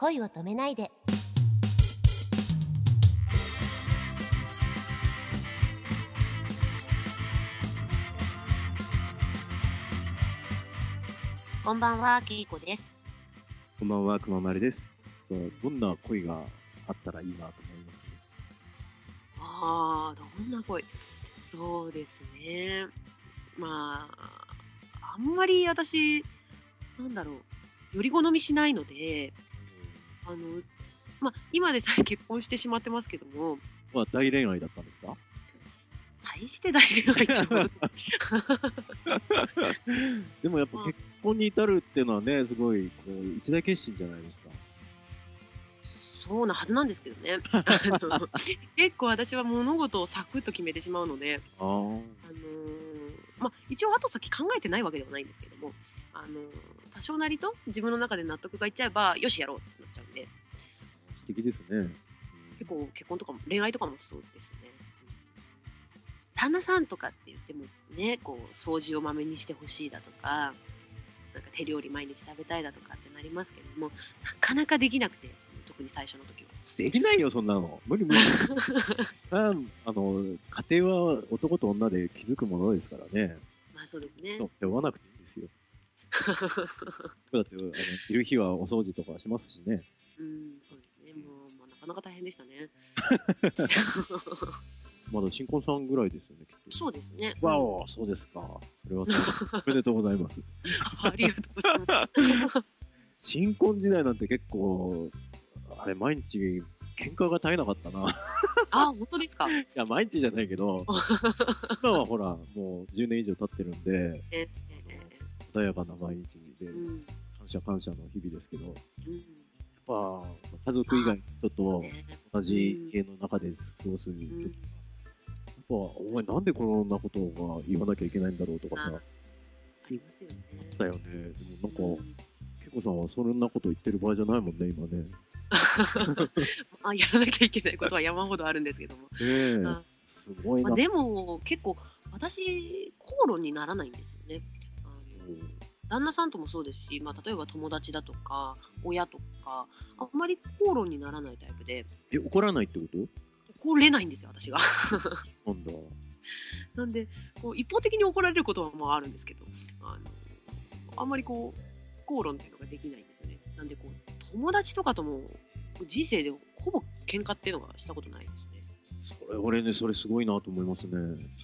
恋を止めないでこんばんは、けいこです。こんばんは、くままるです。どんな恋があったらいいなと思います？ああ、どんな恋？そうですね。まあ、あんまり私、なんだろう、より好みしないので、あの、まあ、今でさえ結婚してしまってますけども、まあ、大恋愛だったんですか？大して大恋愛っちゃう でもやっぱまあ結婚に至るっていうのはね、すごい、こう、一大決心じゃないですか。そうなはずなんですけどね。結構私は物事をサクッと決めてしまうので、ああ。あのーまあ、一応後先考えてないわけではないんですけども、あのー多少なりと自分の中で納得がいっちゃえばよしやろうってなっちゃうんで素敵ですね。結構結婚とかも恋愛とかもそうですね。旦那さんとかって言ってもねこう掃除をまめにしてほしいだとかなんか手料理毎日食べたいだとかってなりますけどもなかなかできなくて特に最初の時は。できないよ、そんなの。無理無理。ああの、家庭は男と女で築くものですからね。まあそうですね。そう背負わなくていいんですよ。だって、あの、いる日はお掃除とかしますしね。うん、そうですね。もう、まあ、なかなか大変でしたね。まだ新婚さんぐらいですよね、きっと。そうですね。わお、そうですか。それはおめでとうございます。ありがとうございます。新婚時代なんて結構、あれ、毎日、喧嘩が絶えなかったな。いあ、本当ですか？や、毎日じゃないけど、今はほら、もう10年以上経ってるんで、え、え、穏やかな毎日でえ、うん、感謝感謝の日々ですけど、やっうん、ぱ、家族以外の人とね同じ家の中で過ごす時うんやっぱ、お前なんでこんなことが言わなきゃいけないんだろうとかさ、ありますよね。だよね。でもなんか、うんケイコさんはそんなこと言ってる場合じゃないもんね、今ね。あ、やらなきゃいけないことは山ほどあるんですけども。すごいな。まあ、でも、結構、私、口論にならないんですよね。あの旦那さんともそうですし、まあ、例えば友達だとか、親とか、あんまり口論にならないタイプで、え、怒らないってこと？怒れないんですよ、私が。なんだ。なんで、こう一方的に怒られることはまああるんですけど、あの、あんまりこう、口論っていうのができないんですよね。なんで、こう、友達とかとも、人生でほぼ喧嘩っていうのがしたことないですね。それ、俺ね、それすごいなと思いますね。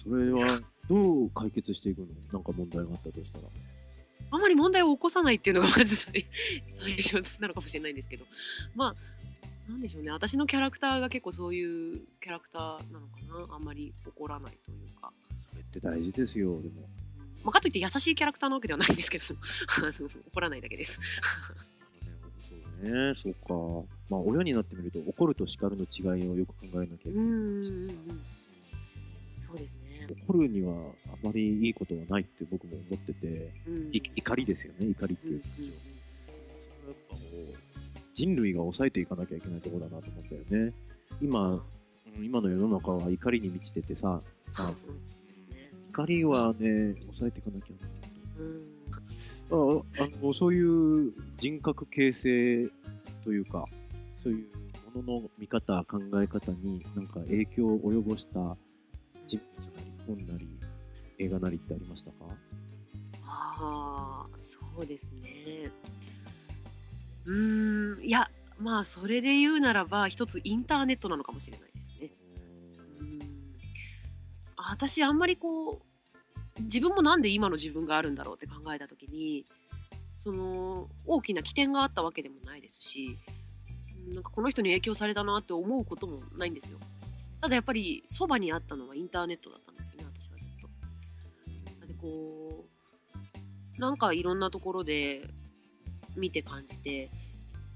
それは、どう解決していくの？なんか問題があったとしたら。あんまり問題を起こさないっていうのがまず最 最初なのかもしれないんですけど、まあ、なんでしょうね。私のキャラクターが結構そういうキャラクターなのかな。あんまり怒らないというか。それって大事ですよ、でも。まあ、かといって優しいキャラクターなわけではないんですけど、怒らないだけです。そうね、そうか。まあ、親になってみると、怒ると叱るの違いをよく考えなきゃいけうない。んうんうんうん。そうですね。怒るにはあまりいいことはないって僕も思ってて、うんい怒りですよね、怒りってうんいううん感情。それはやっぱこう、人類が抑えていかなきゃいけないところだなと思ったよね。今、うん今の世の中は怒りに満ちててさ、あ。怒りはね、抑えていかなきゃ。ああのそういう人格形成というか、そういうものの見方、考え方になんか影響を及ぼした人物なり、本なり、映画なりってありましたか？ああ、そうですね。うーん、いや、まあ、それで言うならば、一つインターネットなのかもしれない私、あんまりこう、自分もなんで今の自分があるんだろうって考えたときに、その、大きな起点があったわけでもないですし、うんなんかこの人に影響されたなって思うこともないんですよ。ただやっぱり、そばにあったのはインターネットだったんですよね、私はずっと。なんでこう、なんかいろんなところで見て感じて、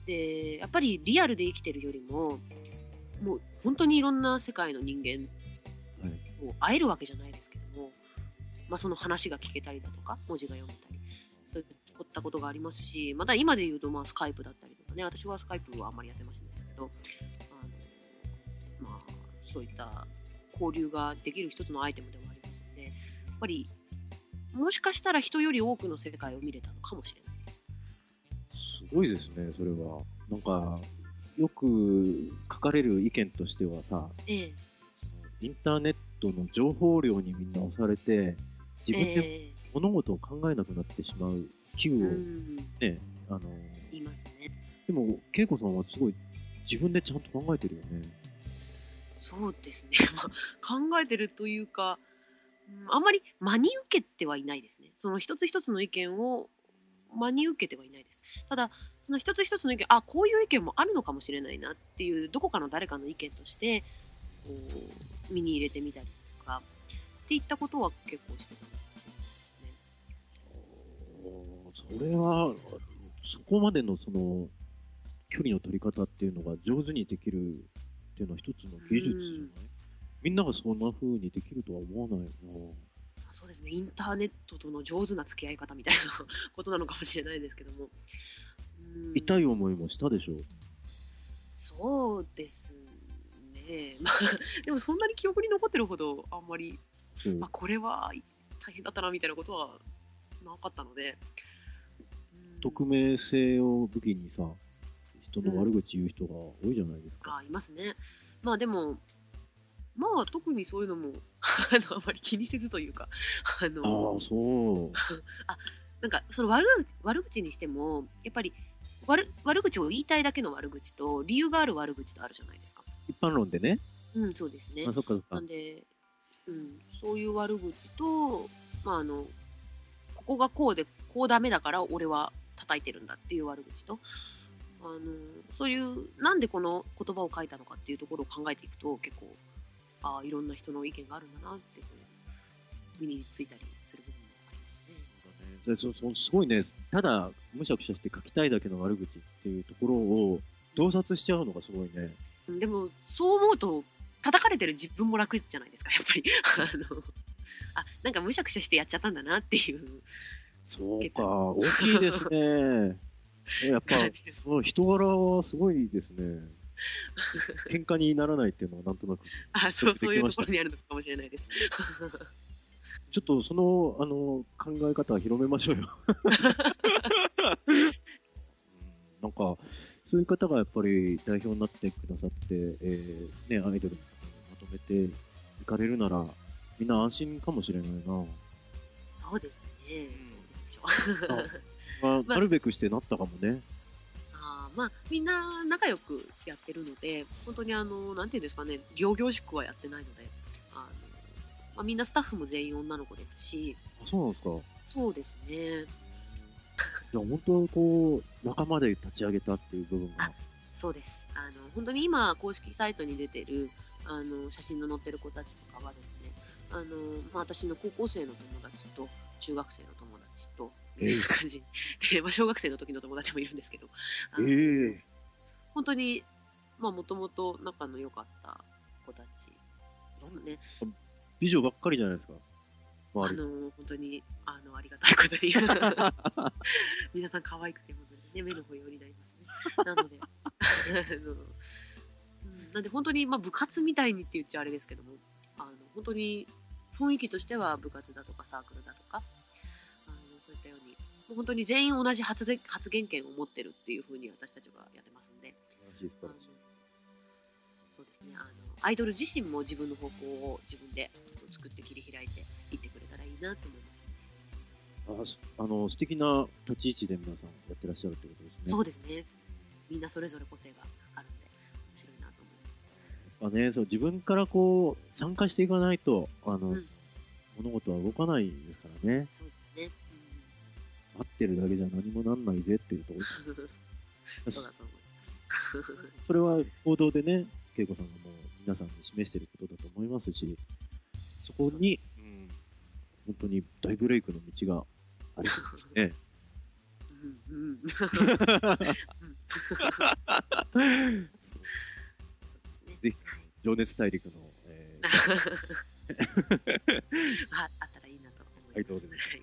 で、やっぱりリアルで生きてるよりも、もう本当にいろんな世界の人間はいと会えるわけじゃないですけども、まあその話が聞けたりだとか、文字が読めたり、そういったことがありますし、また今で言うとまあスカイプだったりとかね、私はスカイプはあんまりやってませんでしたけど、あの、まあそういった交流ができる一つのアイテムでもありますので、やっぱりもしかしたら人より多くの世界を見れたのかもしれないです。すごいですね、それは。なんか、よく書かれる意見としてはさ、ええインターネットの情報量にみんな押されて、自分でええ物事を考えなくなってしまう危惧をうんね、あの、言いますね。でも、恵子さんはすごい自分でちゃんと考えてるよね。そうですね。まあ、考えてるというか、うんあんまり真に受けてはいないですね。その一つ一つの意見を真に受けてはいないです。ただ、その一つ一つの意見、あ、こういう意見もあるのかもしれないなっていう、どこかの誰かの意見として、こう、身に入れてみたりとか、っていったことは結構してたですね。それは、そこまでのその、距離の取り方っていうのが上手にできるっていうのは一つの技術じゃない、うん。みんながそんな風にできるとは思わないよそうですね、インターネットとの上手な付き合い方みたいなことなのかもしれないですけども。痛い思いもしたでしょ？そうですね。まあ、でもそんなに記憶に残ってるほど、あんまり、そうまあ、これは大変だったなみたいなことはなかったので。うん匿名性を武器にさ、人の悪口言う人が多いじゃないですか。あいますね。まあでも、まあ特にそういうのも あのあまり気にせずというか、ああのあ、そう。なんかその悪口悪口にしても、やっぱり悪悪口を言いたいだけの悪口と、理由がある悪口とあるじゃないですか。一般論でね。うん、そうですねあ、。そっかそっかなん。で、うん、そういう悪口と、まあ、あの、ここがこうで、こうダメだから俺は叩いてるんだっていう悪口と、あの、そういう、なんでこの言葉を書いたのかっていうところを考えていくと、結構、ああ、いろんな人の意見があるんだなって、こう、身についたりする部分もありますね。でそそすごいね、ただ、むしゃくしゃして書きたいだけの悪口っていうところを、洞察しちゃうのがすごいね。うんでも、そう思うと、叩かれてる自分も楽じゃないですか、やっぱり。あの、あ、なんかむしゃくしゃしてやっちゃったんだなっていう。そうか、大きいですね。えやっぱ、その人柄はすごいですね。喧嘩にならないっていうのはなんとなく。あ、そう、そういうところにあるのかもしれないです。ちょっとその、あの、考え方は広めましょうよ。うんなんか、そういう方がやっぱり代表になってくださって、えーね、アイドルにまとめていかれるなら、みんな安心かもしれないな。そうですね。どうでしょう。まあ、まあなるべくしてなったかもね。あーまあ、みんな仲良くやってるので、本当にあの、なんていうんですかね、行々しくはやってないので、あの、まあ、みんなスタッフも全員女の子ですし、あそうなんですか。そうですね。いや、本当こう、仲間で立ち上げたっていう部分があ。そうです。あの、本当に今、公式サイトに出てる、あの、写真の載ってる子たちとかはですね、あの、まあ、私の高校生の友達と、中学生の友達と、いな感じ で、まあ、小学生の時の友達もいるんですけど、ええ本当に、まあ、もともと仲の良かった子たちですかね。美女ばっかりじゃないですか。あ。の、本当に、あの、ありがたいことに。皆さん可愛くて、本当にね、目の保養になりますね。なので、あ の、うんなんで本当に、まあ、部活みたいにって言っちゃあれですけども、あの、本当に雰囲気としては部活だとかサークルだとか、あのそういったように、もう本当に全員同じ発言発言権を持ってるっていうふうに私たちがやってますんで、そうですねあのアイドル自身も自分の方向を自分で作って切り開いてなと思います、あすあの素敵な立ち位置で皆さんやってらっしゃるってことですね。そうですね。みんなそれぞれ個性があるんで面白いなと思います。やっぱね、そう自分からこう参加していかないとあの、うん。物事は動かないですからね。そうですね、待ってるだけじゃ何もなんないぜっていうところ。うん、そうだと思います。それは行動でね、恵子さんがもう皆さんに示していることだと思いますし、そこに、うん、本当に大ブレイクの道がありそうですね。うんうん。そうですね情熱大陸の、えーああったらいいなと思います。はいどうぞはい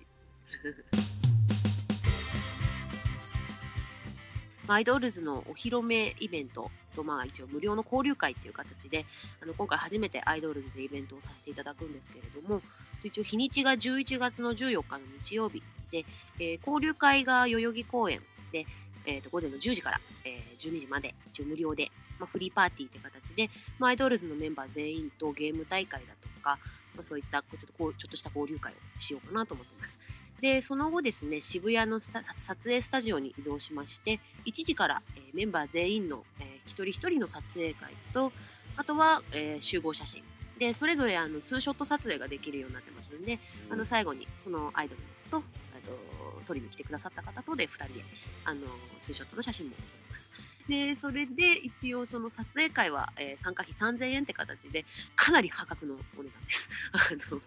アイドルズのお披露目イベントと、まあ、一応無料の交流会という形であの今回初めてアイドルズでイベントをさせていただくん。ですけれども一応日にちが11月の14日の日曜日で、えー交流会が代々木公園でえー、と午前の10時から、えー12時まで一応無料で、まあ、フリーパーティーって形で、まあ、アイドルズのメンバー全員とゲーム大会だとか、まあ、そういったちょっとこうちょっとした交流会をしようかなと思ってます。で、その後ですね、渋谷のスタ撮影スタジオに移動しまして、1時から、えーメンバー全員の、えー一人一人の撮影会と、あとは、えー集合写真。で、それぞれあのツーショット撮影ができるようになってますんで、あの最後にそのアイドルと、あと撮りに来てくださった方とで2人であのツーショットの写真も撮ります。で、それで一応その撮影会は、えー参加費3000円って形でかなり破格のお値段です。あの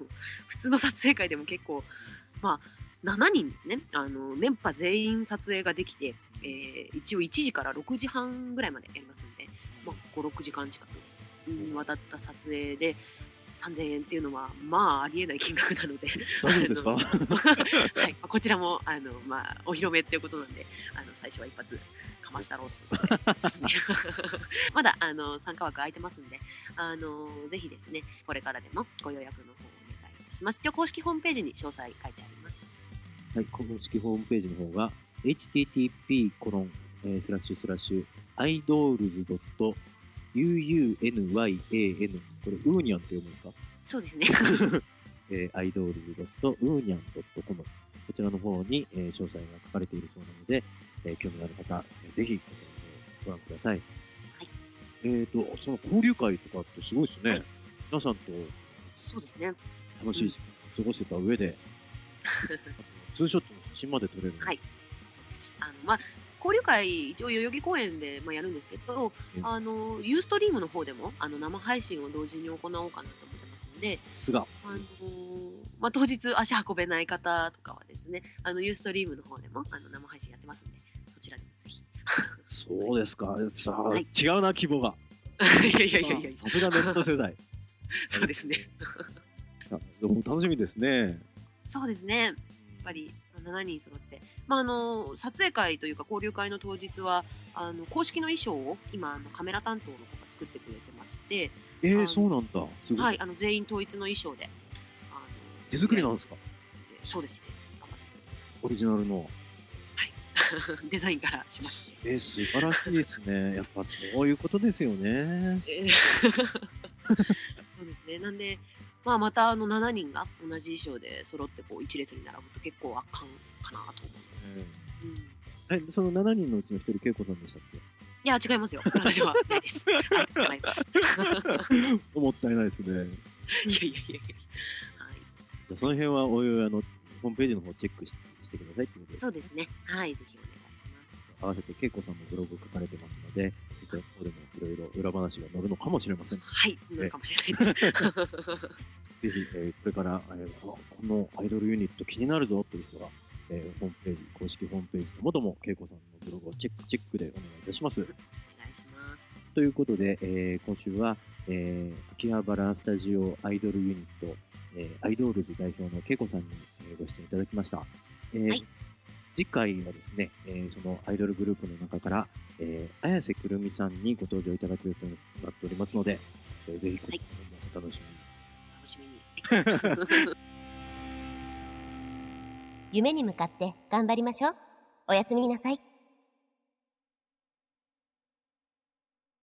普通の撮影会でも結構、まあ、7人ですね。あの、メンバー全員撮影ができて、えー一応1時から6時半ぐらいまでやりますんで、まあ、5、6時間近くにわたった撮影で、3000円っていうのは、まあ、ありえない金額なので、はい、こちらもあの、まあ、お披露目っていうことなんであの最初は一発かましたろうということでですね。まだあの参加枠空いてますんであのぜひですねこれからでもご予約の方お願いいたします。一応公式ホームページに詳細書いてあります。はい、公式ホームページの方が、http コロン、えースラッシュスラッシュ、idolz.uunyan、これ、ウーニャンって読むんですか？そうですね。えー、idolz.union.com こちらの方に、えー詳細が書かれているそうなので、えー興味のある方、えーぜひ、えーご覧ください。えっ、と、その交流会とかってすごいですね。はい。皆さんとそうですね。楽しい過ごせた上で、ツーショットの写真まで撮れる。はい。そうです。あのまあ交流会一応代々木公園で、まあ、やるんですけど、うんあのユーストリームの方でもあの生配信を同時に行おうかなと思ってますので、さすが。あのーまあ、当日足運べない方とかはですね、あのユーストリームの方でもあの生配信やってますんで、そちらでもぜひ。そうですか。さあ、はい違うな、規模が。いやいやいやいや、さすがネット世代。そうですね。楽しみですね。そうですね。やっぱりまあ7人揃って、まあ、あの撮影会というか交流会の当日はあの公式の衣装を今あのカメラ担当の子が作ってくれてまして、えー、そうなんだ。はい、あの全員統一の衣装であの手作りなんですか？そうですねオリジナルの。りますデザインからしましてえー、素晴らしいですね。やっぱそういうことですよね。えー そうですね。なんで、まあ、またあの7人が同じ衣装で揃ってこう一列に並ぶと結構圧巻かなと思う。うん、いえ、その7人のうちの1人、恵子さんでしたっや、違いますよ。私はないです。あじゃないです。けもったいないですね。いやいやいや。はい。じゃあその辺はおいおいあの、ホームページの方チェックししてくださいそうですね。はい。ぜひお願いします。合わせて恵子さんのブログ書かれてますので、そちらの方でもいろいろ裏話が載るのかもしれません。ぜはい。なるかもしれないです。ひ、えーこれから、えーあこのアイドルユニット気になるぞという人が、えーホームページ、公式ホームページともども恵子さんのブログをチェックチェックでお願いいたします。お願いします。ということで、えー今週は、えー秋葉原スタジオアイドルユニット、えーアイドールズ代表の恵子さんに、えーご出演いただきました。えーはい次回はですね、えーそのアイドルグループの中から、えー綾瀬くるみさんにご登場いただく予定となっておりますので、えーぜひこちらもお楽しみに。楽しみに。夢に向かって頑張りましょう。おやすみなさい。